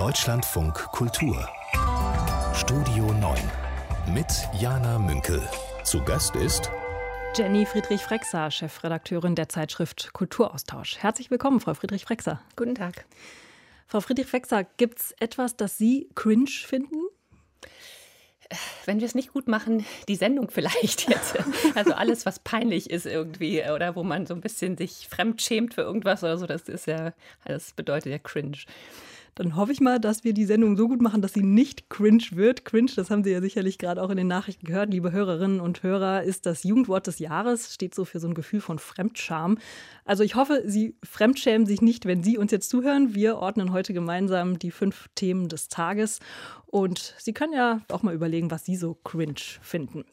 Deutschlandfunk Kultur. Studio 9 mit Jana Münkel. Zu Gast ist Jenny Friedrich-Frexer, Chefredakteurin der Zeitschrift Kulturaustausch. Herzlich willkommen, Frau Friedrich-Frexer. Guten Tag. Frau Friedrich-Frexer, gibt es etwas, das Sie cringe finden? wenn wir es nicht gut machen, die Sendung vielleicht jetzt. Also alles, was peinlich ist irgendwie oder wo man so ein bisschen sich fremdschämt für irgendwas oder so, das ist ja, das bedeutet ja cringe. Dann hoffe ich mal, dass wir die Sendung so gut machen, dass sie nicht cringe wird. Cringe, das haben Sie ja sicherlich gerade auch in den Nachrichten gehört, liebe Hörerinnen und Hörer, ist das Jugendwort des Jahres, steht so für so ein Gefühl von Fremdscham. Also ich hoffe, Sie fremdschämen sich nicht, wenn Sie uns jetzt zuhören. Wir ordnen heute gemeinsam die fünf Themen des Tages und Sie können ja auch mal überlegen, was Sie so cringe finden.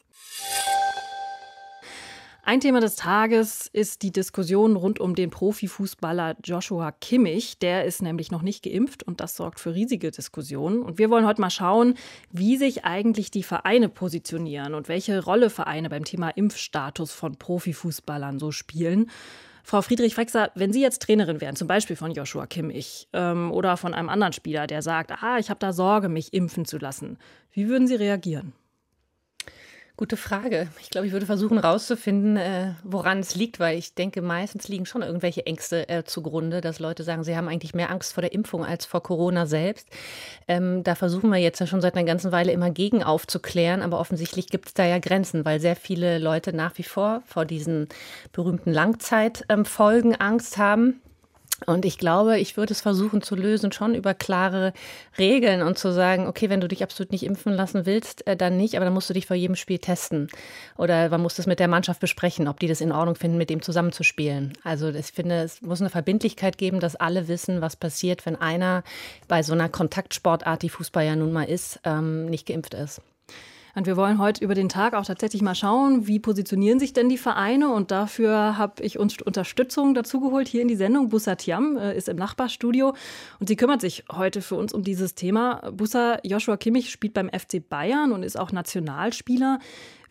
Ein Thema des Tages ist die Diskussion rund um den Profifußballer Joshua Kimmich. Der ist nämlich noch nicht geimpft und das sorgt für riesige Diskussionen. Und wir wollen heute mal schauen, wie sich eigentlich die Vereine positionieren und welche Rolle Vereine beim Thema Impfstatus von Profifußballern so spielen. Frau Friedrich-Frexer, wenn Sie jetzt Trainerin wären, zum Beispiel von Joshua Kimmich ähm, oder von einem anderen Spieler, der sagt, ah, ich habe da Sorge, mich impfen zu lassen, wie würden Sie reagieren? Gute Frage. Ich glaube, ich würde versuchen herauszufinden, äh, woran es liegt, weil ich denke, meistens liegen schon irgendwelche Ängste äh, zugrunde, dass Leute sagen, sie haben eigentlich mehr Angst vor der Impfung als vor Corona selbst. Ähm, da versuchen wir jetzt ja schon seit einer ganzen Weile immer gegen aufzuklären, aber offensichtlich gibt es da ja Grenzen, weil sehr viele Leute nach wie vor vor diesen berühmten Langzeitfolgen ähm, Angst haben. Und ich glaube, ich würde es versuchen zu lösen, schon über klare Regeln und zu sagen, okay, wenn du dich absolut nicht impfen lassen willst, äh, dann nicht, aber dann musst du dich vor jedem Spiel testen. Oder man muss das mit der Mannschaft besprechen, ob die das in Ordnung finden, mit dem zusammenzuspielen. Also ich finde, es muss eine Verbindlichkeit geben, dass alle wissen, was passiert, wenn einer bei so einer Kontaktsportart, die Fußball ja nun mal ist, ähm, nicht geimpft ist. Und wir wollen heute über den Tag auch tatsächlich mal schauen, wie positionieren sich denn die Vereine. Und dafür habe ich uns Unterstützung dazugeholt hier in die Sendung. Bussa Tiam äh, ist im Nachbarstudio und sie kümmert sich heute für uns um dieses Thema. Bussa Joshua Kimmich spielt beim FC Bayern und ist auch Nationalspieler.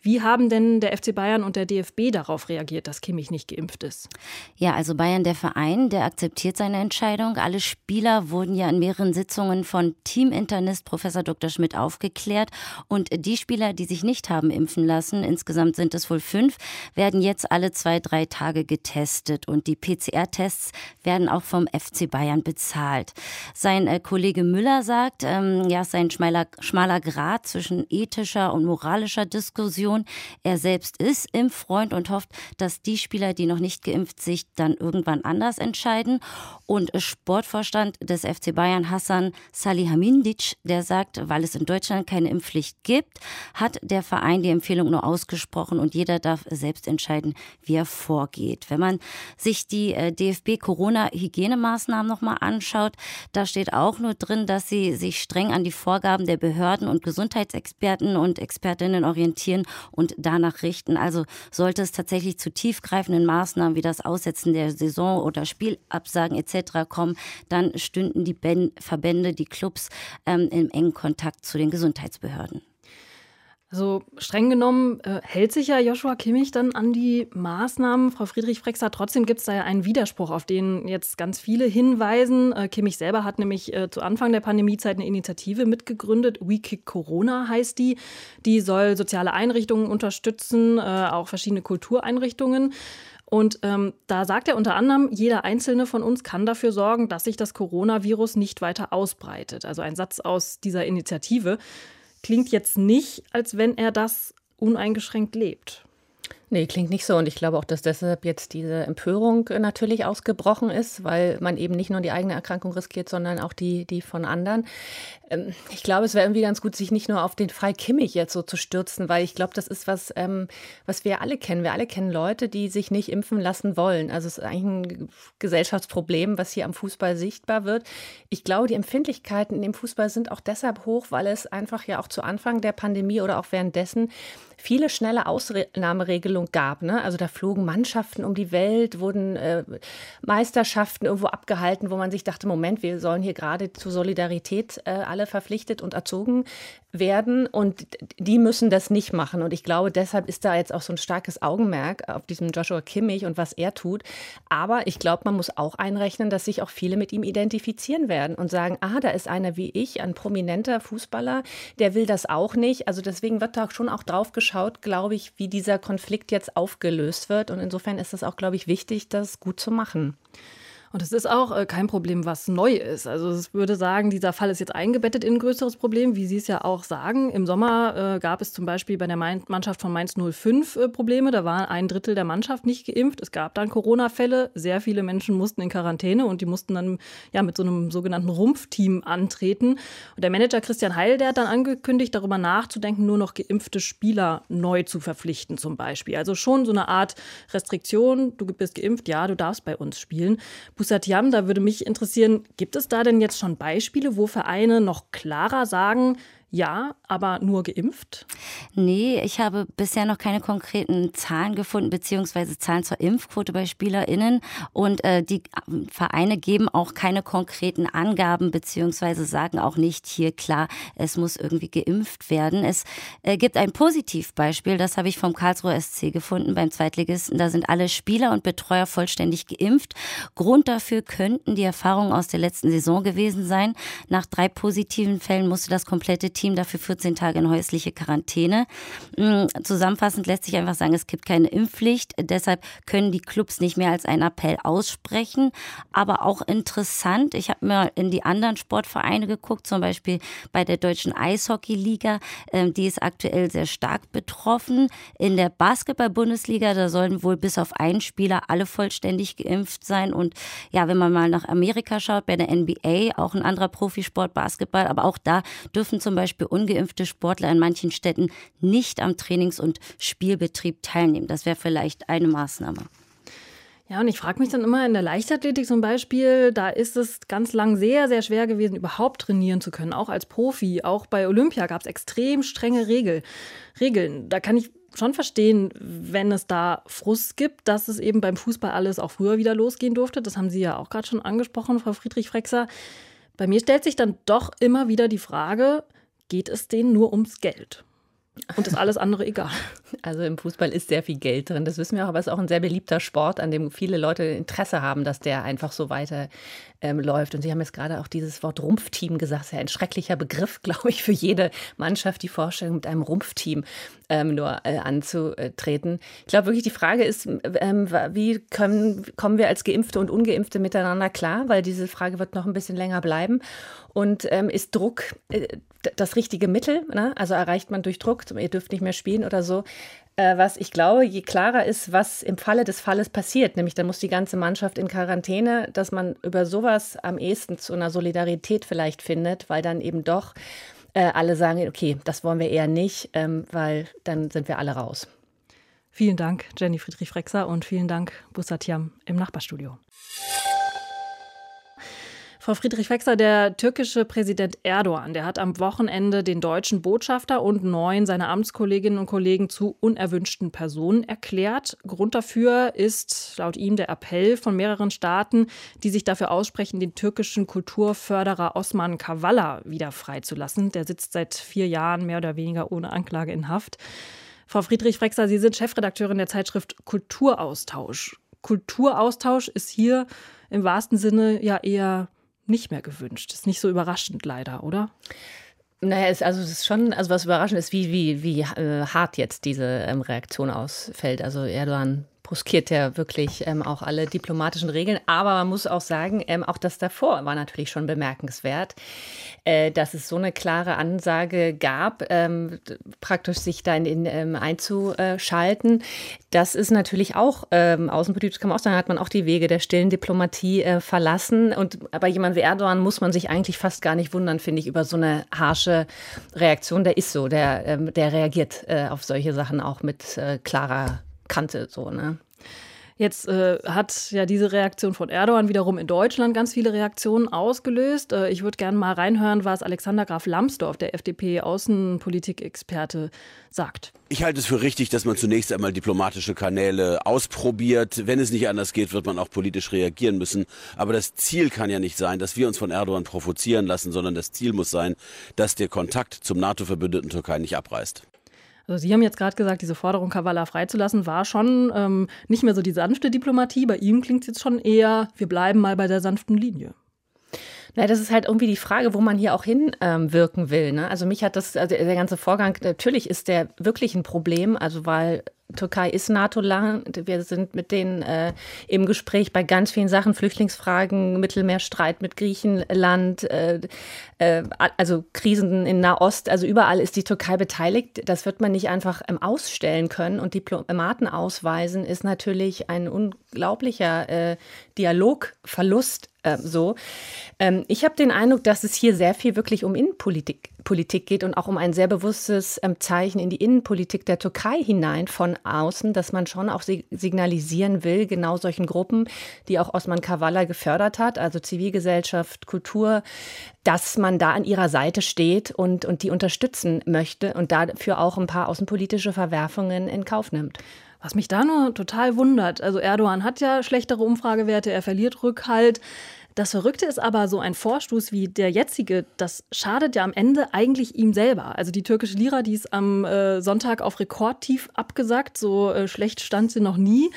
Wie haben denn der FC Bayern und der DFB darauf reagiert, dass Kimmich nicht geimpft ist? Ja, also Bayern, der Verein, der akzeptiert seine Entscheidung. Alle Spieler wurden ja in mehreren Sitzungen von Teaminternist Professor Dr. Schmidt aufgeklärt. Und die Spieler, die sich nicht haben impfen lassen, insgesamt sind es wohl fünf, werden jetzt alle zwei, drei Tage getestet. Und die PCR-Tests werden auch vom FC Bayern bezahlt. Sein äh, Kollege Müller sagt, ähm, ja, sein schmaler, schmaler Grad zwischen ethischer und moralischer Diskussion Situation. Er selbst ist Impffreund und hofft, dass die Spieler, die noch nicht geimpft sich dann irgendwann anders entscheiden. Und Sportvorstand des FC Bayern Hassan Salihamindic, der sagt, weil es in Deutschland keine Impfpflicht gibt, hat der Verein die Empfehlung nur ausgesprochen und jeder darf selbst entscheiden, wie er vorgeht. Wenn man sich die äh, DFB Corona-Hygienemaßnahmen nochmal anschaut, da steht auch nur drin, dass sie sich streng an die Vorgaben der Behörden und Gesundheitsexperten und Expertinnen orientieren und danach richten. Also sollte es tatsächlich zu tiefgreifenden Maßnahmen wie das Aussetzen der Saison oder Spielabsagen etc. kommen, dann stünden die Verbände, die Clubs ähm, im engen Kontakt zu den Gesundheitsbehörden. Also streng genommen äh, hält sich ja Joshua Kimmich dann an die Maßnahmen. Frau Friedrich-Frexer, trotzdem gibt es da ja einen Widerspruch, auf den jetzt ganz viele hinweisen. Äh, Kimmich selber hat nämlich äh, zu Anfang der Pandemiezeit eine Initiative mitgegründet. We Kick Corona heißt die. Die soll soziale Einrichtungen unterstützen, äh, auch verschiedene Kultureinrichtungen. Und ähm, da sagt er unter anderem, jeder einzelne von uns kann dafür sorgen, dass sich das Coronavirus nicht weiter ausbreitet. Also ein Satz aus dieser Initiative klingt jetzt nicht, als wenn er das uneingeschränkt lebt. Nee, klingt nicht so. Und ich glaube auch, dass deshalb jetzt diese Empörung äh, natürlich ausgebrochen ist, weil man eben nicht nur die eigene Erkrankung riskiert, sondern auch die, die von anderen. Ähm, ich glaube, es wäre irgendwie ganz gut, sich nicht nur auf den Fall Kimmich jetzt so zu stürzen, weil ich glaube, das ist was, ähm, was wir alle kennen. Wir alle kennen Leute, die sich nicht impfen lassen wollen. Also es ist eigentlich ein Gesellschaftsproblem, was hier am Fußball sichtbar wird. Ich glaube, die Empfindlichkeiten in dem Fußball sind auch deshalb hoch, weil es einfach ja auch zu Anfang der Pandemie oder auch währenddessen viele schnelle Ausnahmeregelungen gab. Ne? Also da flogen Mannschaften um die Welt, wurden äh, Meisterschaften irgendwo abgehalten, wo man sich dachte, Moment, wir sollen hier gerade zur Solidarität äh, alle verpflichtet und erzogen werden und die müssen das nicht machen. Und ich glaube, deshalb ist da jetzt auch so ein starkes Augenmerk auf diesem Joshua Kimmich und was er tut. Aber ich glaube, man muss auch einrechnen, dass sich auch viele mit ihm identifizieren werden und sagen, ah, da ist einer wie ich, ein prominenter Fußballer, der will das auch nicht. Also deswegen wird da schon auch drauf geschaut, glaube ich, wie dieser Konflikt jetzt aufgelöst wird. Und insofern ist es auch, glaube ich, wichtig, das gut zu machen. Und es ist auch äh, kein Problem, was neu ist. Also es würde sagen, dieser Fall ist jetzt eingebettet in ein größeres Problem, wie Sie es ja auch sagen. Im Sommer äh, gab es zum Beispiel bei der Mannschaft von Mainz 05 äh, Probleme. Da war ein Drittel der Mannschaft nicht geimpft. Es gab dann Corona-Fälle. Sehr viele Menschen mussten in Quarantäne und die mussten dann ja mit so einem sogenannten Rumpfteam antreten. Und der Manager Christian Heil, der hat dann angekündigt, darüber nachzudenken, nur noch geimpfte Spieler neu zu verpflichten zum Beispiel. Also schon so eine Art Restriktion. Du bist geimpft, ja, du darfst bei uns spielen. Busatiam, da würde mich interessieren, gibt es da denn jetzt schon Beispiele, wo Vereine noch klarer sagen, ja, aber nur geimpft? Nee, ich habe bisher noch keine konkreten Zahlen gefunden, beziehungsweise Zahlen zur Impfquote bei SpielerInnen. Und äh, die Vereine geben auch keine konkreten Angaben, beziehungsweise sagen auch nicht hier klar, es muss irgendwie geimpft werden. Es äh, gibt ein Positivbeispiel, das habe ich vom Karlsruher SC gefunden beim Zweitligisten. Da sind alle Spieler und Betreuer vollständig geimpft. Grund dafür könnten die Erfahrungen aus der letzten Saison gewesen sein. Nach drei positiven Fällen musste das komplette Team dafür 14 Tage in häusliche Quarantäne. Mm, zusammenfassend lässt sich einfach sagen, es gibt keine Impfpflicht. Deshalb können die Clubs nicht mehr als einen Appell aussprechen. Aber auch interessant, ich habe mir in die anderen Sportvereine geguckt, zum Beispiel bei der Deutschen Eishockey-Liga. Ähm, die ist aktuell sehr stark betroffen. In der Basketball-Bundesliga, da sollen wohl bis auf einen Spieler alle vollständig geimpft sein. Und ja, wenn man mal nach Amerika schaut, bei der NBA, auch ein anderer Profisport, Basketball, aber auch da dürfen zum Beispiel Beispiel ungeimpfte Sportler in manchen Städten nicht am Trainings- und Spielbetrieb teilnehmen. Das wäre vielleicht eine Maßnahme. Ja, und ich frage mich dann immer in der Leichtathletik zum Beispiel, da ist es ganz lang sehr, sehr schwer gewesen, überhaupt trainieren zu können, auch als Profi. Auch bei Olympia gab es extrem strenge Regel, Regeln. Da kann ich schon verstehen, wenn es da Frust gibt, dass es eben beim Fußball alles auch früher wieder losgehen durfte. Das haben Sie ja auch gerade schon angesprochen, Frau Friedrich-Frexer. Bei mir stellt sich dann doch immer wieder die Frage, geht es denen nur ums Geld. Und ist alles andere egal. Also im Fußball ist sehr viel Geld drin, das wissen wir auch, aber es ist auch ein sehr beliebter Sport, an dem viele Leute Interesse haben, dass der einfach so weiter ähm, läuft. Und Sie haben jetzt gerade auch dieses Wort Rumpfteam gesagt, das ist ja ein schrecklicher Begriff, glaube ich, für jede Mannschaft, die Vorstellung, mit einem Rumpfteam ähm, nur äh, anzutreten. Ich glaube wirklich, die Frage ist, ähm, wie können, kommen wir als Geimpfte und Ungeimpfte miteinander klar, weil diese Frage wird noch ein bisschen länger bleiben. Und ähm, ist Druck äh, das richtige Mittel? Ne? Also erreicht man durch Druck, ihr dürft nicht mehr spielen oder so. Äh, was ich glaube, je klarer ist, was im Falle des Falles passiert, nämlich dann muss die ganze Mannschaft in Quarantäne, dass man über sowas am ehesten zu einer Solidarität vielleicht findet, weil dann eben doch äh, alle sagen, okay, das wollen wir eher nicht, ähm, weil dann sind wir alle raus. Vielen Dank, Jenny Friedrich-Frexer und vielen Dank, Busatiam im Nachbarstudio. Frau Friedrich-Wexler, der türkische Präsident Erdogan, der hat am Wochenende den deutschen Botschafter und neun seiner Amtskolleginnen und Kollegen zu unerwünschten Personen erklärt. Grund dafür ist laut ihm der Appell von mehreren Staaten, die sich dafür aussprechen, den türkischen Kulturförderer Osman Kavala wieder freizulassen. Der sitzt seit vier Jahren mehr oder weniger ohne Anklage in Haft. Frau Friedrich-Frexler, Sie sind Chefredakteurin der Zeitschrift Kulturaustausch. Kulturaustausch ist hier im wahrsten Sinne ja eher nicht mehr gewünscht. Ist nicht so überraschend leider, oder? Naja, es, also es ist schon, also was überraschend ist, wie, wie, wie äh, hart jetzt diese ähm, Reaktion ausfällt. Also Erdogan bruskiert ja wirklich ähm, auch alle diplomatischen Regeln. Aber man muss auch sagen, ähm, auch das davor war natürlich schon bemerkenswert, äh, dass es so eine klare Ansage gab, ähm, praktisch sich da in, in ähm, einzuschalten. Das ist natürlich auch ähm, außenpolitisch, kann man auch sagen, hat man auch die Wege der stillen Diplomatie äh, verlassen. Und bei jemand wie Erdogan muss man sich eigentlich fast gar nicht wundern, finde ich, über so eine harsche Reaktion. Der ist so, der, ähm, der reagiert äh, auf solche Sachen auch mit äh, klarer Kante so, ne? Jetzt äh, hat ja diese Reaktion von Erdogan wiederum in Deutschland ganz viele Reaktionen ausgelöst. Äh, ich würde gerne mal reinhören, was Alexander Graf Lambsdorff, der FDP-Außenpolitik-Experte, sagt. Ich halte es für richtig, dass man zunächst einmal diplomatische Kanäle ausprobiert. Wenn es nicht anders geht, wird man auch politisch reagieren müssen. Aber das Ziel kann ja nicht sein, dass wir uns von Erdogan provozieren lassen, sondern das Ziel muss sein, dass der Kontakt zum NATO-verbündeten Türkei nicht abreißt. Also Sie haben jetzt gerade gesagt, diese Forderung, Kavala freizulassen, war schon ähm, nicht mehr so die sanfte Diplomatie. Bei ihm klingt es jetzt schon eher, wir bleiben mal bei der sanften Linie. Na, das ist halt irgendwie die Frage, wo man hier auch hinwirken ähm, will. Ne? Also mich hat das, also der ganze Vorgang, natürlich ist der wirklich ein Problem, also weil Türkei ist NATO-Land. Wir sind mit denen äh, im Gespräch bei ganz vielen Sachen, Flüchtlingsfragen, Mittelmeerstreit mit Griechenland, äh, äh, also Krisen in Nahost. Also überall ist die Türkei beteiligt. Das wird man nicht einfach ähm, ausstellen können. Und Diplomaten ausweisen ist natürlich ein unglaublicher äh, Dialogverlust äh, so. Ähm, ich habe den Eindruck, dass es hier sehr viel wirklich um Innenpolitik Politik geht und auch um ein sehr bewusstes ähm, Zeichen in die Innenpolitik der Türkei hinein von außen, dass man schon auch signalisieren will, genau solchen Gruppen, die auch Osman Kavala gefördert hat, also Zivilgesellschaft, Kultur, dass man da an ihrer Seite steht und, und die unterstützen möchte und dafür auch ein paar außenpolitische Verwerfungen in Kauf nimmt. Was mich da nur total wundert, also Erdogan hat ja schlechtere Umfragewerte, er verliert Rückhalt. Das Verrückte ist aber, so ein Vorstoß wie der jetzige, das schadet ja am Ende eigentlich ihm selber. Also die türkische Lira, die ist am äh, Sonntag auf Rekordtief abgesagt, so äh, schlecht stand sie noch nie.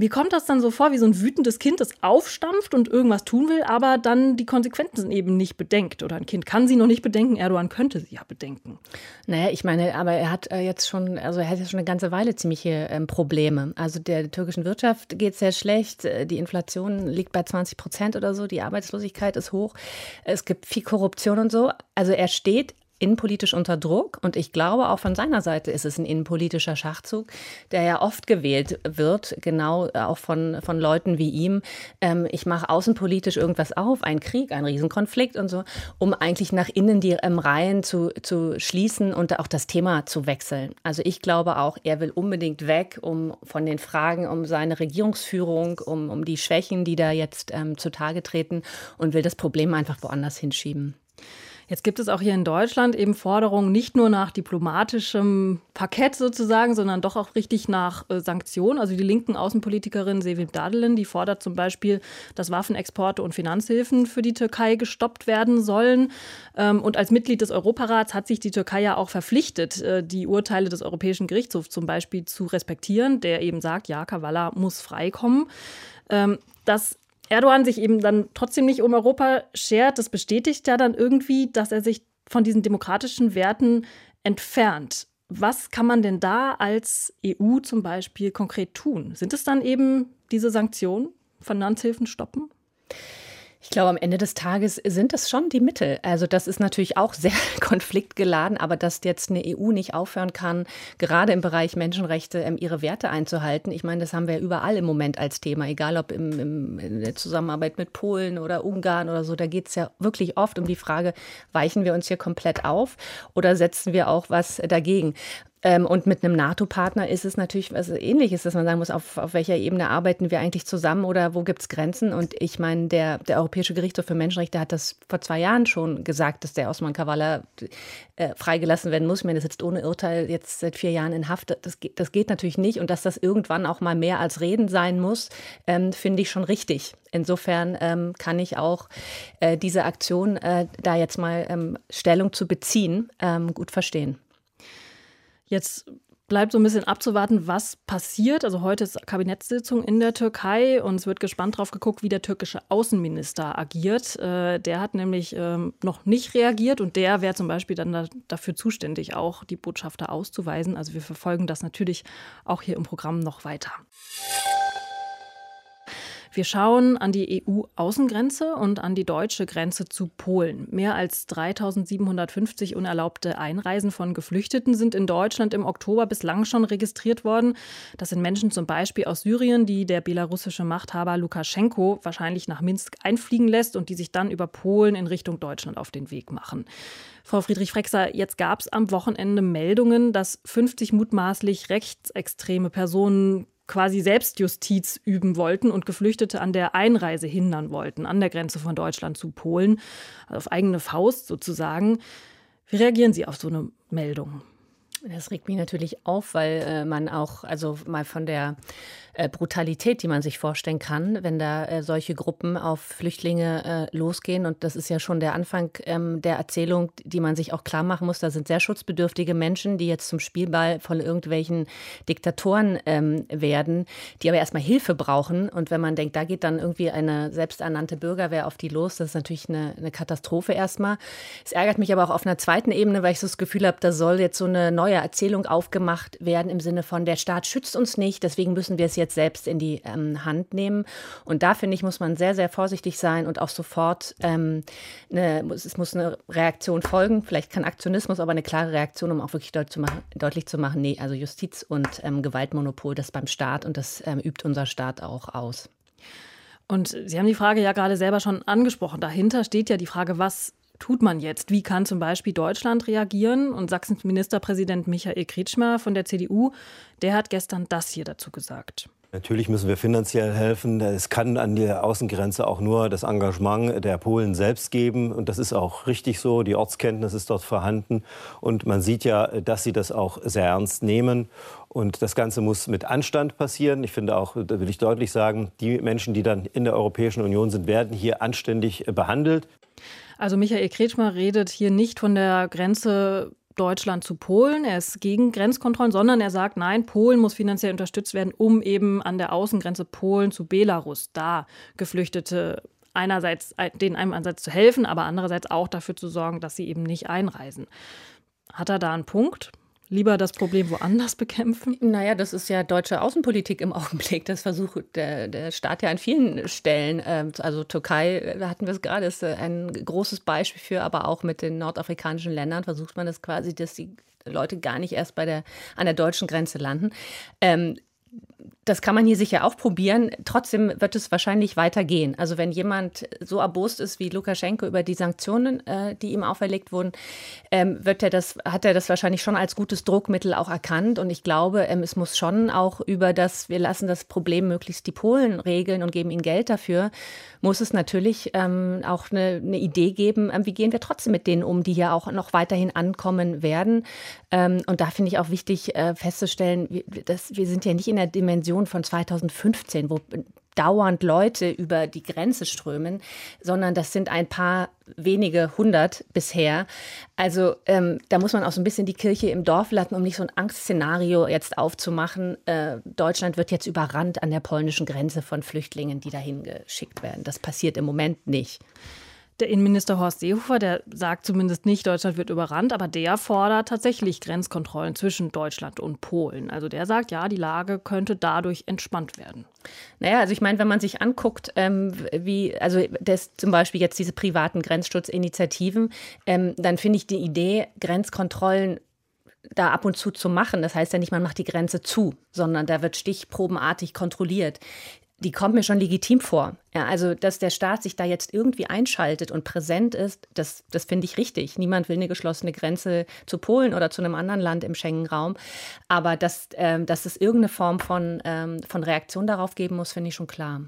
Mir kommt das dann so vor wie so ein wütendes Kind, das aufstampft und irgendwas tun will, aber dann die Konsequenzen eben nicht bedenkt. Oder ein Kind kann sie noch nicht bedenken, Erdogan könnte sie ja bedenken. Naja, ich meine, aber er hat äh, jetzt schon, also er hat jetzt schon eine ganze Weile ziemliche ähm, Probleme. Also der türkischen Wirtschaft geht es sehr schlecht, äh, die Inflation liegt bei 20 Prozent oder so, die Arbeitslosigkeit ist hoch, es gibt viel Korruption und so. Also er steht innenpolitisch unter Druck. Und ich glaube, auch von seiner Seite ist es ein innenpolitischer Schachzug, der ja oft gewählt wird, genau äh, auch von, von Leuten wie ihm. Ähm, ich mache außenpolitisch irgendwas auf, einen Krieg, einen Riesenkonflikt und so, um eigentlich nach innen die ähm, Reihen zu, zu schließen und auch das Thema zu wechseln. Also ich glaube auch, er will unbedingt weg, um von den Fragen um seine Regierungsführung, um, um die Schwächen, die da jetzt ähm, zutage treten und will das Problem einfach woanders hinschieben. Jetzt gibt es auch hier in Deutschland eben Forderungen nicht nur nach diplomatischem Parkett sozusagen, sondern doch auch richtig nach äh, Sanktionen. Also die linken Außenpolitikerin Sevim Dadelin, die fordert zum Beispiel, dass Waffenexporte und Finanzhilfen für die Türkei gestoppt werden sollen. Ähm, und als Mitglied des Europarats hat sich die Türkei ja auch verpflichtet, äh, die Urteile des Europäischen Gerichtshofs zum Beispiel zu respektieren, der eben sagt, ja, Kavala muss freikommen. Ähm, das Erdogan sich eben dann trotzdem nicht um Europa schert, das bestätigt ja dann irgendwie, dass er sich von diesen demokratischen Werten entfernt. Was kann man denn da als EU zum Beispiel konkret tun? Sind es dann eben diese Sanktionen, Finanzhilfen stoppen? Ich glaube, am Ende des Tages sind das schon die Mittel. Also das ist natürlich auch sehr konfliktgeladen, aber dass jetzt eine EU nicht aufhören kann, gerade im Bereich Menschenrechte ähm, ihre Werte einzuhalten. Ich meine, das haben wir überall im Moment als Thema, egal ob im, im, in der Zusammenarbeit mit Polen oder Ungarn oder so. Da geht es ja wirklich oft um die Frage, weichen wir uns hier komplett auf oder setzen wir auch was dagegen? Ähm, und mit einem NATO-Partner ist es natürlich was Ähnliches, dass man sagen muss, auf, auf welcher Ebene arbeiten wir eigentlich zusammen oder wo gibt es Grenzen? Und ich meine, der, der Europäische Gerichtshof für Menschenrechte hat das vor zwei Jahren schon gesagt, dass der Osman Kavala äh, freigelassen werden muss. Ich meine, der sitzt ohne Urteil jetzt seit vier Jahren in Haft. Das, geht, das geht natürlich nicht. Und dass das irgendwann auch mal mehr als Reden sein muss, ähm, finde ich schon richtig. Insofern ähm, kann ich auch äh, diese Aktion, äh, da jetzt mal ähm, Stellung zu beziehen, ähm, gut verstehen. Jetzt bleibt so ein bisschen abzuwarten, was passiert. Also heute ist Kabinettssitzung in der Türkei und es wird gespannt drauf geguckt, wie der türkische Außenminister agiert. Äh, der hat nämlich ähm, noch nicht reagiert und der wäre zum Beispiel dann da, dafür zuständig, auch die Botschafter auszuweisen. Also wir verfolgen das natürlich auch hier im Programm noch weiter. Wir schauen an die EU-Außengrenze und an die deutsche Grenze zu Polen. Mehr als 3750 unerlaubte Einreisen von Geflüchteten sind in Deutschland im Oktober bislang schon registriert worden. Das sind Menschen zum Beispiel aus Syrien, die der belarussische Machthaber Lukaschenko wahrscheinlich nach Minsk einfliegen lässt und die sich dann über Polen in Richtung Deutschland auf den Weg machen. Frau Friedrich-Frexer, jetzt gab es am Wochenende Meldungen, dass 50 mutmaßlich rechtsextreme Personen quasi Selbstjustiz üben wollten und Geflüchtete an der Einreise hindern wollten, an der Grenze von Deutschland zu Polen, auf eigene Faust sozusagen. Wie reagieren Sie auf so eine Meldung? Das regt mich natürlich auf, weil äh, man auch, also mal von der äh, Brutalität, die man sich vorstellen kann, wenn da äh, solche Gruppen auf Flüchtlinge äh, losgehen. Und das ist ja schon der Anfang ähm, der Erzählung, die man sich auch klar machen muss. Da sind sehr schutzbedürftige Menschen, die jetzt zum Spielball von irgendwelchen Diktatoren ähm, werden, die aber erstmal Hilfe brauchen. Und wenn man denkt, da geht dann irgendwie eine selbsternannte Bürgerwehr auf die los, das ist natürlich eine, eine Katastrophe erstmal. Es ärgert mich aber auch auf einer zweiten Ebene, weil ich so das Gefühl habe, da soll jetzt so eine neue Erzählung aufgemacht werden im Sinne von, der Staat schützt uns nicht, deswegen müssen wir es jetzt selbst in die ähm, Hand nehmen. Und da finde ich, muss man sehr, sehr vorsichtig sein und auch sofort, ähm, eine, es muss eine Reaktion folgen, vielleicht kein Aktionismus, aber eine klare Reaktion, um auch wirklich deut zu machen, deutlich zu machen, nee, also Justiz und ähm, Gewaltmonopol, das beim Staat und das ähm, übt unser Staat auch aus. Und Sie haben die Frage ja gerade selber schon angesprochen. Dahinter steht ja die Frage, was tut man jetzt? Wie kann zum Beispiel Deutschland reagieren? Und Sachsens Ministerpräsident Michael Kretschmer von der CDU, der hat gestern das hier dazu gesagt. Natürlich müssen wir finanziell helfen. Es kann an der Außengrenze auch nur das Engagement der Polen selbst geben. Und das ist auch richtig so. Die Ortskenntnis ist dort vorhanden. Und man sieht ja, dass sie das auch sehr ernst nehmen. Und das Ganze muss mit Anstand passieren. Ich finde auch, da will ich deutlich sagen, die Menschen, die dann in der Europäischen Union sind, werden hier anständig behandelt. Also Michael Kretschmer redet hier nicht von der Grenze Deutschland zu Polen. Er ist gegen Grenzkontrollen, sondern er sagt, nein, Polen muss finanziell unterstützt werden, um eben an der Außengrenze Polen zu Belarus da Geflüchtete einerseits denen einem Ansatz zu helfen, aber andererseits auch dafür zu sorgen, dass sie eben nicht einreisen. Hat er da einen Punkt? Lieber das Problem woanders bekämpfen? Naja, das ist ja deutsche Außenpolitik im Augenblick. Das versucht der, der Staat ja an vielen Stellen. Ähm, also Türkei, da hatten wir es gerade, ist äh, ein großes Beispiel für, aber auch mit den nordafrikanischen Ländern versucht man das quasi, dass die Leute gar nicht erst bei der, an der deutschen Grenze landen. Ähm, das kann man hier sicher auch probieren. Trotzdem wird es wahrscheinlich weitergehen. Also wenn jemand so erbost ist wie Lukaschenko über die Sanktionen, äh, die ihm auferlegt wurden, ähm, wird er das, hat er das wahrscheinlich schon als gutes Druckmittel auch erkannt. Und ich glaube, ähm, es muss schon auch über das, wir lassen das Problem möglichst die Polen regeln und geben ihnen Geld dafür, muss es natürlich ähm, auch eine, eine, Idee geben, ähm, wie gehen wir trotzdem mit denen um, die hier auch noch weiterhin ankommen werden. Ähm, und da finde ich auch wichtig äh, festzustellen, wir, das, wir sind ja nicht in der Dimension von 2015, wo dauernd Leute über die Grenze strömen, sondern das sind ein paar wenige hundert bisher. Also ähm, da muss man auch so ein bisschen die Kirche im Dorf lassen, um nicht so ein Angstszenario jetzt aufzumachen. Äh, Deutschland wird jetzt überrannt an der polnischen Grenze von Flüchtlingen, die dahin geschickt werden. Das passiert im Moment nicht. Der Innenminister Horst Seehofer, der sagt zumindest nicht, Deutschland wird überrannt, aber der fordert tatsächlich Grenzkontrollen zwischen Deutschland und Polen. Also der sagt, ja, die Lage könnte dadurch entspannt werden. Naja, also ich meine, wenn man sich anguckt, ähm, wie, also das zum Beispiel jetzt diese privaten Grenzschutzinitiativen, ähm, dann finde ich die Idee, Grenzkontrollen da ab und zu zu machen. Das heißt ja nicht, man macht die Grenze zu, sondern da wird stichprobenartig kontrolliert die kommt mir schon legitim vor. Ja, also, dass der Staat sich da jetzt irgendwie einschaltet und präsent ist, das, das finde ich richtig. Niemand will eine geschlossene Grenze zu Polen oder zu einem anderen Land im Schengen-Raum. Aber dass, ähm, dass es irgendeine Form von, ähm, von Reaktion darauf geben muss, finde ich schon klar.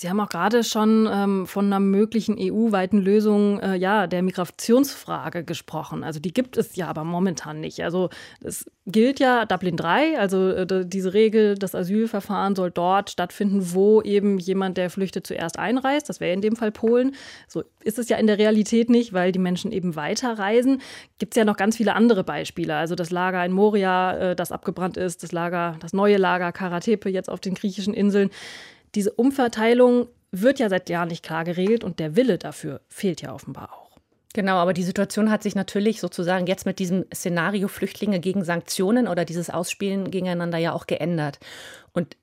Sie haben auch gerade schon ähm, von einer möglichen EU-weiten Lösung äh, ja, der Migrationsfrage gesprochen. Also die gibt es ja aber momentan nicht. Also es gilt ja Dublin 3, also äh, diese Regel, das Asylverfahren soll dort stattfinden, wo eben jemand, der flüchtet, zuerst einreist. Das wäre in dem Fall Polen. So ist es ja in der Realität nicht, weil die Menschen eben weiterreisen. Gibt es ja noch ganz viele andere Beispiele. Also das Lager in Moria, äh, das abgebrannt ist, das Lager, das neue Lager Karatepe jetzt auf den griechischen Inseln. Diese Umverteilung wird ja seit Jahren nicht klar geregelt und der Wille dafür fehlt ja offenbar auch. Genau, aber die Situation hat sich natürlich sozusagen jetzt mit diesem Szenario Flüchtlinge gegen Sanktionen oder dieses Ausspielen gegeneinander ja auch geändert. Und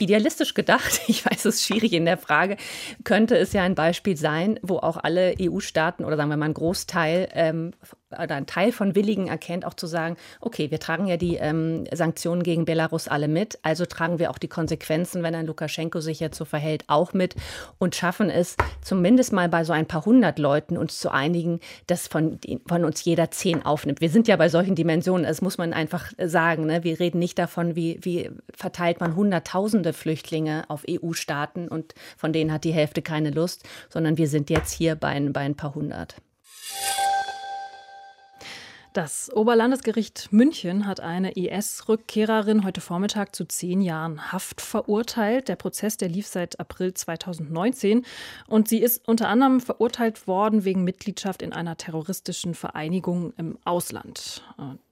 Idealistisch gedacht, ich weiß, es ist schwierig in der Frage, könnte es ja ein Beispiel sein, wo auch alle EU-Staaten oder sagen wir mal ein Großteil ähm, oder ein Teil von Willigen erkennt, auch zu sagen, okay, wir tragen ja die ähm, Sanktionen gegen Belarus alle mit, also tragen wir auch die Konsequenzen, wenn ein Lukaschenko sich jetzt so verhält, auch mit und schaffen es zumindest mal bei so ein paar hundert Leuten uns zu einigen, dass von, von uns jeder zehn aufnimmt. Wir sind ja bei solchen Dimensionen, das muss man einfach sagen. Ne? Wir reden nicht davon, wie, wie verteilt man hunderttausende Flüchtlinge auf EU-Staaten und von denen hat die Hälfte keine Lust, sondern wir sind jetzt hier bei, bei ein paar hundert. Das Oberlandesgericht München hat eine IS-Rückkehrerin heute Vormittag zu zehn Jahren Haft verurteilt. Der Prozess, der lief seit April 2019 und sie ist unter anderem verurteilt worden wegen Mitgliedschaft in einer terroristischen Vereinigung im Ausland.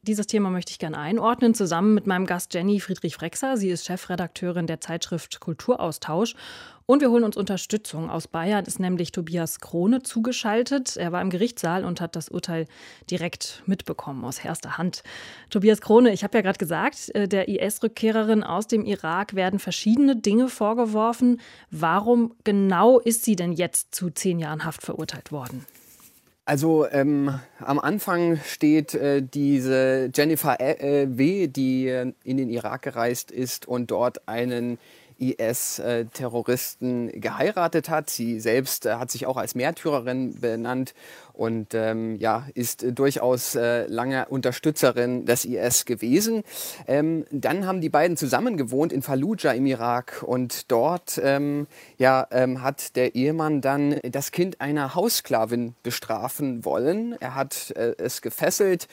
Dieses Thema möchte ich gerne einordnen, zusammen mit meinem Gast Jenny Friedrich-Frexer. Sie ist Chefredakteurin der Zeitschrift Kulturaustausch und wir holen uns Unterstützung. Aus Bayern ist nämlich Tobias Krone zugeschaltet. Er war im Gerichtssaal und hat das Urteil direkt mitbekommen aus erster Hand. Tobias Krone, ich habe ja gerade gesagt, äh, der IS-Rückkehrerin aus dem Irak werden verschiedene Dinge vorgeworfen. Warum genau ist sie denn jetzt zu zehn Jahren Haft verurteilt worden? Also ähm, am Anfang steht äh, diese Jennifer äh, W., die äh, in den Irak gereist ist und dort einen IS-Terroristen geheiratet hat. Sie selbst äh, hat sich auch als Märtyrerin benannt und ähm, ja, ist äh, durchaus äh, lange Unterstützerin des IS gewesen. Ähm, dann haben die beiden zusammen gewohnt in Fallujah im Irak und dort ähm, ja, ähm, hat der Ehemann dann das Kind einer Haussklavin bestrafen wollen. Er hat äh, es gefesselt,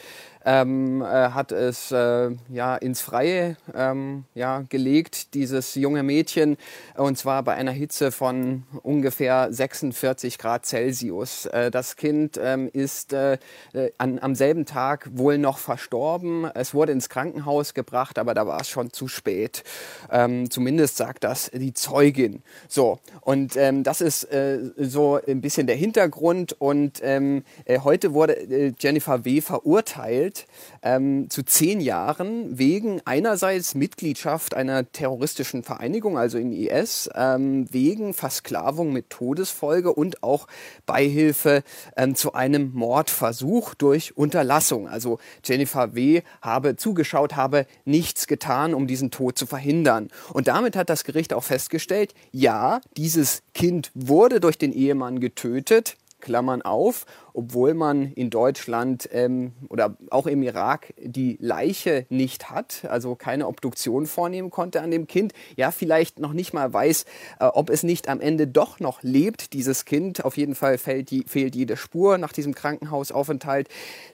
ähm, äh, hat es äh, ja ins Freie ähm, ja, gelegt, dieses junge Mädchen, und zwar bei einer Hitze von ungefähr 46 Grad Celsius. Äh, das Kind ähm, ist äh, äh, an, am selben Tag wohl noch verstorben. Es wurde ins Krankenhaus gebracht, aber da war es schon zu spät. Ähm, zumindest sagt das die Zeugin. So, und ähm, das ist äh, so ein bisschen der Hintergrund. Und ähm, heute wurde Jennifer W. verurteilt ähm, zu zehn Jahren wegen einerseits Mitgliedschaft einer terroristischen Vereinigung, also in IS, ähm, wegen Versklavung mit Todesfolge und auch Beihilfe ähm, zu einem Mordversuch durch Unterlassung. Also Jennifer W. habe zugeschaut, habe nichts getan, um diesen Tod zu verhindern. Und damit hat das Gericht auch festgestellt, ja, dieses Kind wurde durch den Ehemann getötet, Klammern auf, obwohl man in Deutschland ähm, oder auch im Irak die Leiche nicht hat, also keine Obduktion vornehmen konnte an dem Kind, ja vielleicht noch nicht mal weiß, äh, ob es nicht am Ende doch noch lebt, dieses Kind. Auf jeden Fall fehlt, die, fehlt jede Spur nach diesem Krankenhausaufenthalt.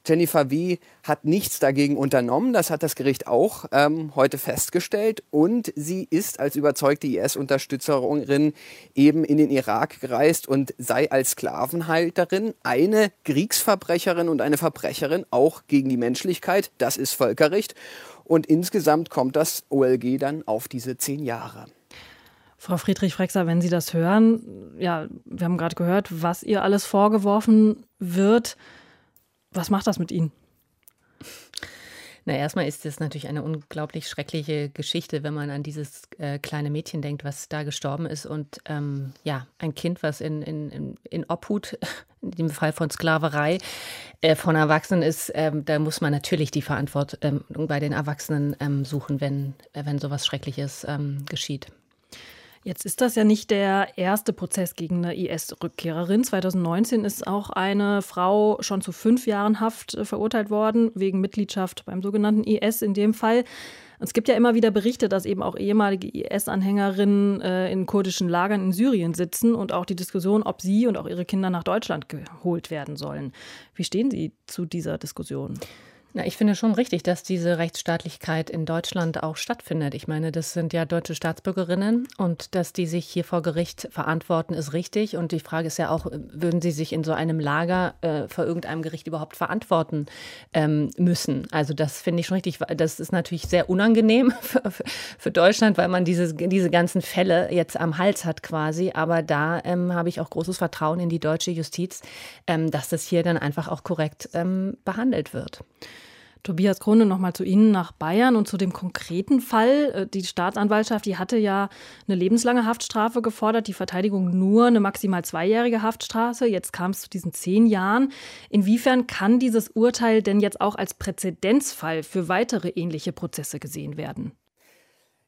Jennifer W. hat nichts dagegen unternommen, das hat das Gericht auch ähm, heute festgestellt und sie ist als überzeugte IS-Unterstützerin eben in den Irak gereist und sei als Sklavenhalterin eine Kriegsverbrecherin und eine Verbrecherin, auch gegen die Menschlichkeit. Das ist Völkerrecht. Und insgesamt kommt das OLG dann auf diese zehn Jahre. Frau Friedrich-Frexer, wenn Sie das hören, ja, wir haben gerade gehört, was ihr alles vorgeworfen wird. Was macht das mit Ihnen? Na, erstmal ist es natürlich eine unglaublich schreckliche Geschichte, wenn man an dieses äh, kleine Mädchen denkt, was da gestorben ist und ähm, ja, ein Kind, was in, in, in Obhut, in dem Fall von Sklaverei, äh, von Erwachsenen ist, ähm, da muss man natürlich die Verantwortung ähm, bei den Erwachsenen ähm, suchen, wenn, äh, wenn sowas Schreckliches ähm, geschieht. Jetzt ist das ja nicht der erste Prozess gegen eine IS-Rückkehrerin. 2019 ist auch eine Frau schon zu fünf Jahren Haft äh, verurteilt worden, wegen Mitgliedschaft beim sogenannten IS in dem Fall. Es gibt ja immer wieder Berichte, dass eben auch ehemalige IS-Anhängerinnen äh, in kurdischen Lagern in Syrien sitzen und auch die Diskussion, ob sie und auch ihre Kinder nach Deutschland geholt werden sollen. Wie stehen Sie zu dieser Diskussion? Na, ich finde schon richtig, dass diese Rechtsstaatlichkeit in Deutschland auch stattfindet. Ich meine, das sind ja deutsche Staatsbürgerinnen und dass die sich hier vor Gericht verantworten, ist richtig. Und die Frage ist ja auch, würden sie sich in so einem Lager äh, vor irgendeinem Gericht überhaupt verantworten ähm, müssen? Also das finde ich schon richtig. Das ist natürlich sehr unangenehm für, für, Deutschland, weil man diese, diese ganzen Fälle jetzt am Hals hat quasi. Aber da ähm, habe ich auch großes Vertrauen in die deutsche Justiz, ähm, dass das hier dann einfach auch korrekt ähm, behandelt wird. Tobias Krone, nochmal zu Ihnen nach Bayern und zu dem konkreten Fall. Äh, die Staatsanwaltschaft, die hatte ja eine lebenslange Haftstrafe gefordert, die Verteidigung nur eine maximal zweijährige Haftstrafe. Jetzt kam es zu diesen zehn Jahren. Inwiefern kann dieses Urteil denn jetzt auch als Präzedenzfall für weitere ähnliche Prozesse gesehen werden?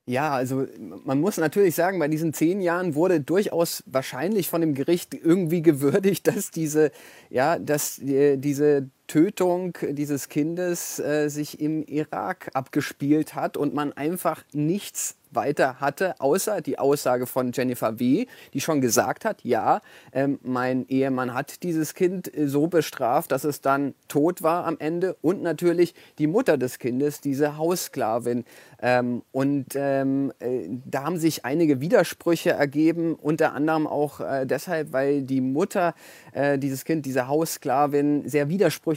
Ja, also man muss natürlich sagen, bei diesen zehn Jahren wurde durchaus wahrscheinlich von dem Gericht irgendwie gewürdigt, dass diese, ja, dass die, diese Tötung dieses Kindes äh, sich im Irak abgespielt hat und man einfach nichts weiter hatte, außer die Aussage von Jennifer W., die schon gesagt hat, ja, ähm, mein Ehemann hat dieses Kind äh, so bestraft, dass es dann tot war am Ende und natürlich die Mutter des Kindes, diese Haussklavin. Ähm, und ähm, äh, da haben sich einige Widersprüche ergeben, unter anderem auch äh, deshalb, weil die Mutter äh, dieses Kind, diese Haussklavin, sehr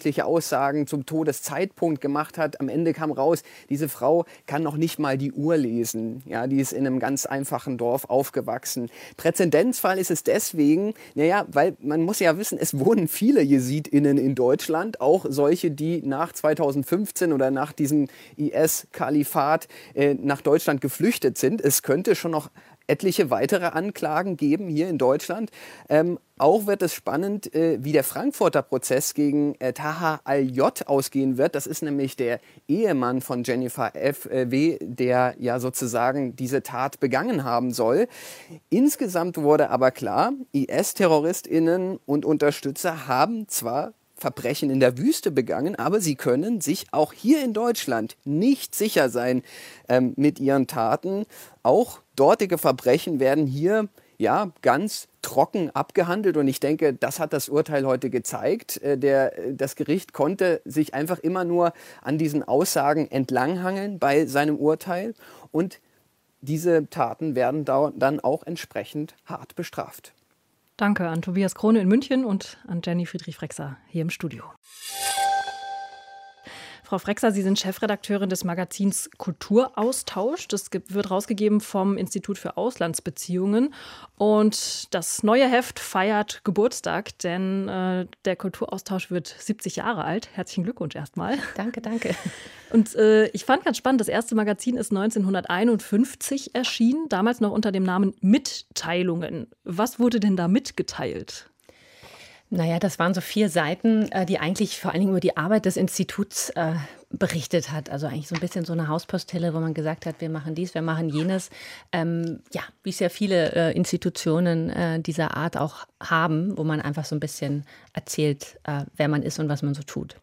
widersprüchliche Aussagen zum Todeszeitpunkt gemacht hat. Am Ende kam raus, diese Frau kann noch nicht mal die Uhr lesen. Ja, die ist in einem ganz einfachen Dorf aufgewachsen. Präzedenzfall ist es deswegen, naja, weil man muss ja wissen, es wohnen viele JesidInnen in Deutschland, auch solche, die nach 2015 oder nach diesem IS-Kalifat äh, nach Deutschland geflüchtet sind. Es könnte schon noch etliche weitere Anklagen geben hier in Deutschland. Ähm, auch wird es spannend, äh, wie der Frankfurter Prozess gegen äh, Taha Al-J ausgehen wird. Das ist nämlich der Ehemann von Jennifer F.W., der ja sozusagen diese Tat begangen haben soll. Insgesamt wurde aber klar, IS-TerroristInnen und Unterstützer haben zwar Verbrechen in der Wüste begangen, aber sie können sich auch hier in Deutschland nicht sicher sein ähm, mit ihren Taten. Auch dortige Verbrechen werden hier ja ganz trocken abgehandelt und ich denke, das hat das Urteil heute gezeigt. Äh, der, das Gericht konnte sich einfach immer nur an diesen Aussagen entlanghangeln bei seinem Urteil und diese Taten werden dann auch entsprechend hart bestraft. Danke an Tobias Krone in München und an Jenny Friedrich-Frexer hier im Studio. Frau Frexer, Sie sind Chefredakteurin des Magazins Kulturaustausch. Das wird rausgegeben vom Institut für Auslandsbeziehungen. Und das neue Heft feiert Geburtstag, denn äh, der Kulturaustausch wird 70 Jahre alt. Herzlichen Glückwunsch erstmal. Danke, danke. Und äh, ich fand ganz spannend, das erste Magazin ist 1951 erschienen, damals noch unter dem Namen Mitteilungen. Was wurde denn da mitgeteilt? Naja, das waren so vier Seiten, äh, die eigentlich vor allen Dingen über die Arbeit des Instituts äh, berichtet hat. Also eigentlich so ein bisschen so eine Hauspostille, wo man gesagt hat, wir machen dies, wir machen jenes. Ähm, ja, wie es ja viele äh, Institutionen dieser Art auch haben, wo man einfach so ein bisschen erzählt, äh, wer man ist und was man so tut.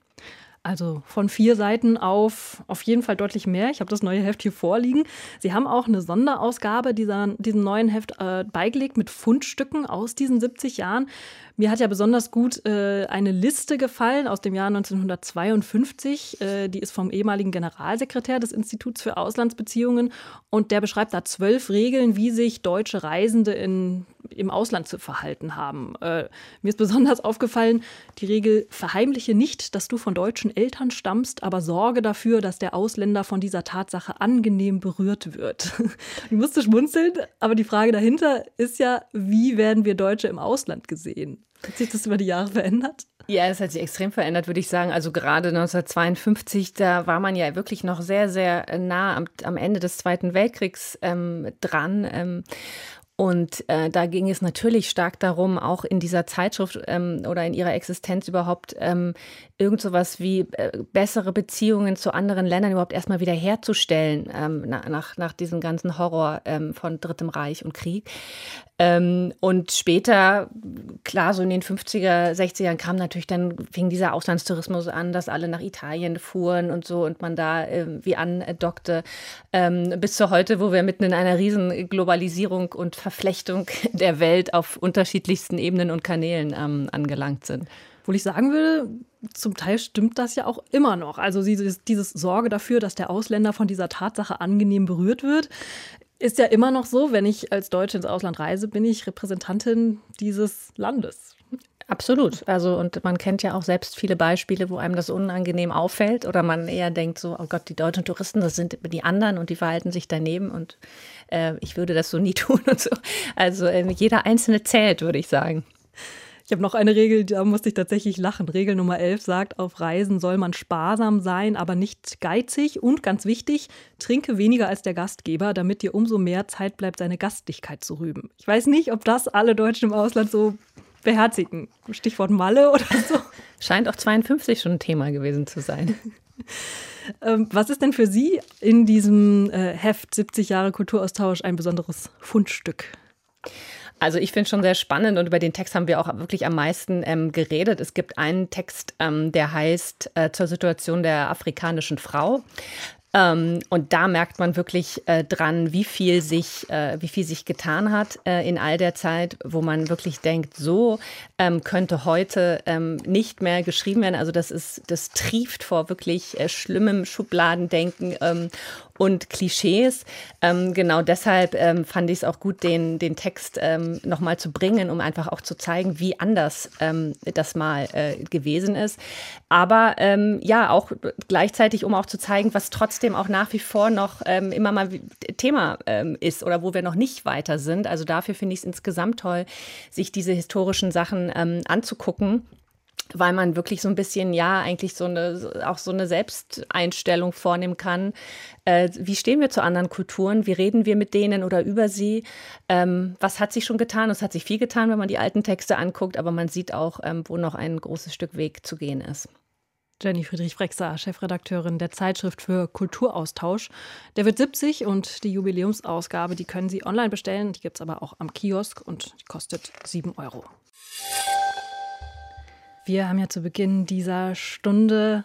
Also von vier Seiten auf auf jeden Fall deutlich mehr. Ich habe das neue Heft hier vorliegen. Sie haben auch eine Sonderausgabe dieser, diesem neuen Heft äh, beigelegt mit Fundstücken aus diesen 70 Jahren. Mir hat ja besonders gut äh, eine Liste gefallen aus dem Jahr 1952. Äh, die ist vom ehemaligen Generalsekretär des Instituts für Auslandsbeziehungen und der beschreibt da zwölf Regeln, wie sich deutsche Reisende in, im Ausland zu verhalten haben. Äh, mir ist besonders aufgefallen, die Regel verheimliche nicht, dass du von deutschen Eltern stammst, aber sorge dafür, dass der Ausländer von dieser Tatsache angenehm berührt wird. ich musste schmunzeln, aber die Frage dahinter ist ja, wie werden wir Deutsche im Ausland gesehen? Hat sich das über die Jahre verändert? Ja, es hat sich extrem verändert, würde ich sagen. Also gerade 1952, da war man ja wirklich noch sehr, sehr nah am, am Ende des Zweiten Weltkriegs ähm, dran. Ähm, und äh, da ging es natürlich stark darum, auch in dieser Zeitschrift ähm, oder in ihrer Existenz überhaupt ähm, irgend sowas wie äh, bessere Beziehungen zu anderen Ländern überhaupt erstmal wieder herzustellen ähm, nach, nach diesem ganzen Horror ähm, von Drittem Reich und Krieg. Ähm, und später, klar, so in den 50er, 60ern kam natürlich dann, fing dieser Auslandstourismus an, dass alle nach Italien fuhren und so und man da äh, wie andockte. Ähm, bis zu heute, wo wir mitten in einer riesen Globalisierung und Verflechtung der Welt auf unterschiedlichsten Ebenen und Kanälen ähm, angelangt sind. Wo ich sagen würde, zum Teil stimmt das ja auch immer noch. Also dieses, dieses Sorge dafür, dass der Ausländer von dieser Tatsache angenehm berührt wird, ist ja immer noch so, wenn ich als Deutsche ins Ausland reise, bin ich Repräsentantin dieses Landes. Absolut. Also, und man kennt ja auch selbst viele Beispiele, wo einem das unangenehm auffällt oder man eher denkt so, oh Gott, die deutschen Touristen, das sind die anderen und die verhalten sich daneben und äh, ich würde das so nie tun und so. Also, äh, jeder Einzelne zählt, würde ich sagen. Ich habe noch eine Regel, da musste ich tatsächlich lachen. Regel Nummer 11 sagt, auf Reisen soll man sparsam sein, aber nicht geizig. Und ganz wichtig, trinke weniger als der Gastgeber, damit dir umso mehr Zeit bleibt, seine Gastlichkeit zu rüben. Ich weiß nicht, ob das alle Deutschen im Ausland so beherzigen. Stichwort Malle oder so. Scheint auch 52 schon ein Thema gewesen zu sein. Ähm, was ist denn für Sie in diesem äh, Heft 70 Jahre Kulturaustausch ein besonderes Fundstück? Also ich finde es schon sehr spannend und über den Text haben wir auch wirklich am meisten ähm, geredet. Es gibt einen Text, ähm, der heißt äh, zur Situation der afrikanischen Frau. Ähm, und da merkt man wirklich äh, dran, wie viel sich, äh, wie viel sich getan hat äh, in all der Zeit, wo man wirklich denkt, so ähm, könnte heute ähm, nicht mehr geschrieben werden. Also das ist, das trieft vor wirklich äh, schlimmem Schubladendenken ähm, und Klischees. Ähm, genau deshalb ähm, fand ich es auch gut, den, den Text ähm, nochmal zu bringen, um einfach auch zu zeigen, wie anders ähm, das mal äh, gewesen ist. Aber ähm, ja, auch gleichzeitig, um auch zu zeigen, was trotzdem auch nach wie vor noch ähm, immer mal Thema ähm, ist oder wo wir noch nicht weiter sind. Also dafür finde ich es insgesamt toll, sich diese historischen Sachen anzugucken weil man wirklich so ein bisschen, ja, eigentlich so eine, auch so eine Selbsteinstellung vornehmen kann. Äh, wie stehen wir zu anderen Kulturen? Wie reden wir mit denen oder über sie? Ähm, was hat sich schon getan? Es hat sich viel getan, wenn man die alten Texte anguckt, aber man sieht auch, ähm, wo noch ein großes Stück Weg zu gehen ist. Jenny Friedrich-Frexer, Chefredakteurin der Zeitschrift für Kulturaustausch. Der wird 70 und die Jubiläumsausgabe, die können Sie online bestellen. Die gibt es aber auch am Kiosk und kostet 7 Euro. Wir haben ja zu Beginn dieser Stunde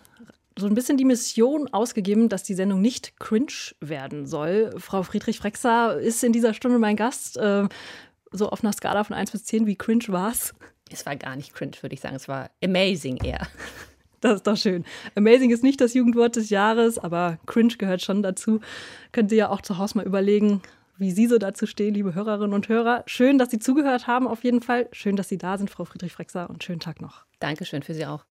so ein bisschen die Mission ausgegeben, dass die Sendung nicht cringe werden soll. Frau Friedrich-Frexer ist in dieser Stunde mein Gast. Äh, so auf einer Skala von 1 bis 10, wie cringe war es? Es war gar nicht cringe, würde ich sagen. Es war amazing eher. Das ist doch schön. Amazing ist nicht das Jugendwort des Jahres, aber cringe gehört schon dazu. Können Sie ja auch zu Hause mal überlegen, wie Sie so dazu stehen, liebe Hörerinnen und Hörer. Schön, dass Sie zugehört haben, auf jeden Fall. Schön, dass Sie da sind, Frau Friedrich-Frexer, und schönen Tag noch. Dankeschön für Sie auch.